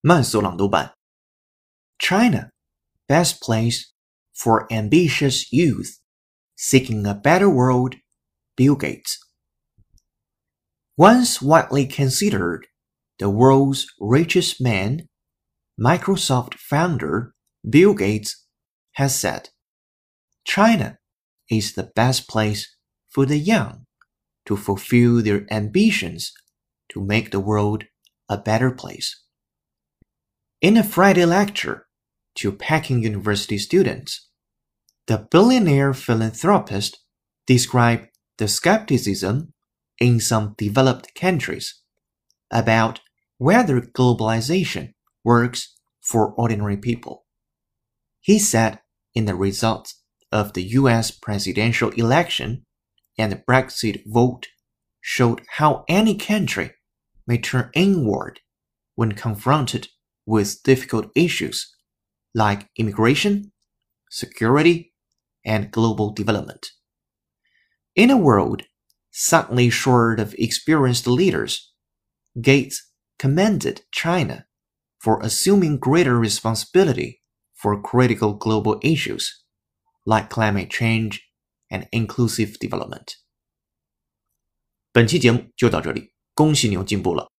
慢速朗读版。China, best place for ambitious youth seeking a better world. Bill Gates. Once widely considered the world's richest man, Microsoft founder Bill Gates has said, China is the best place for the young to fulfill their ambitions to make the world a better place. In a Friday lecture to Peking University students, the billionaire philanthropist described the skepticism in some developed countries about whether globalization works for ordinary people. He said in the results of the US presidential election and the Brexit vote showed how any country may turn inward when confronted with difficult issues like immigration, security, and global development. In a world suddenly short of experienced leaders, Gates commended China for assuming greater responsibility for critical global issues like climate change and inclusive development. 本期节目就到这里，恭喜你又进步了。